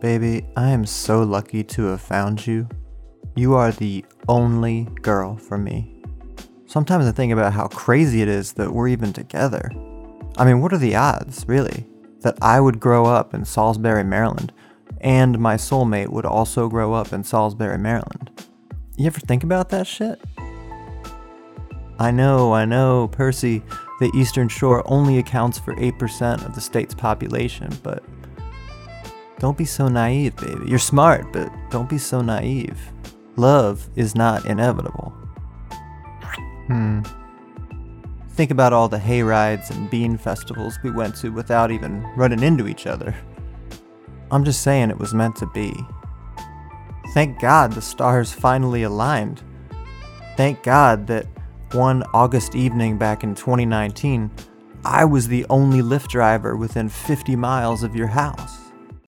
Baby, I am so lucky to have found you. You are the only girl for me. Sometimes I think about how crazy it is that we're even together. I mean, what are the odds, really, that I would grow up in Salisbury, Maryland, and my soulmate would also grow up in Salisbury, Maryland? You ever think about that shit? I know, I know, Percy, the Eastern Shore only accounts for 8% of the state's population, but don't be so naive, baby. You're smart, but don't be so naive. Love is not inevitable. Hmm. Think about all the hay rides and bean festivals we went to without even running into each other. I'm just saying it was meant to be. Thank God the stars finally aligned. Thank God that one August evening back in 2019, I was the only Lyft driver within 50 miles of your house.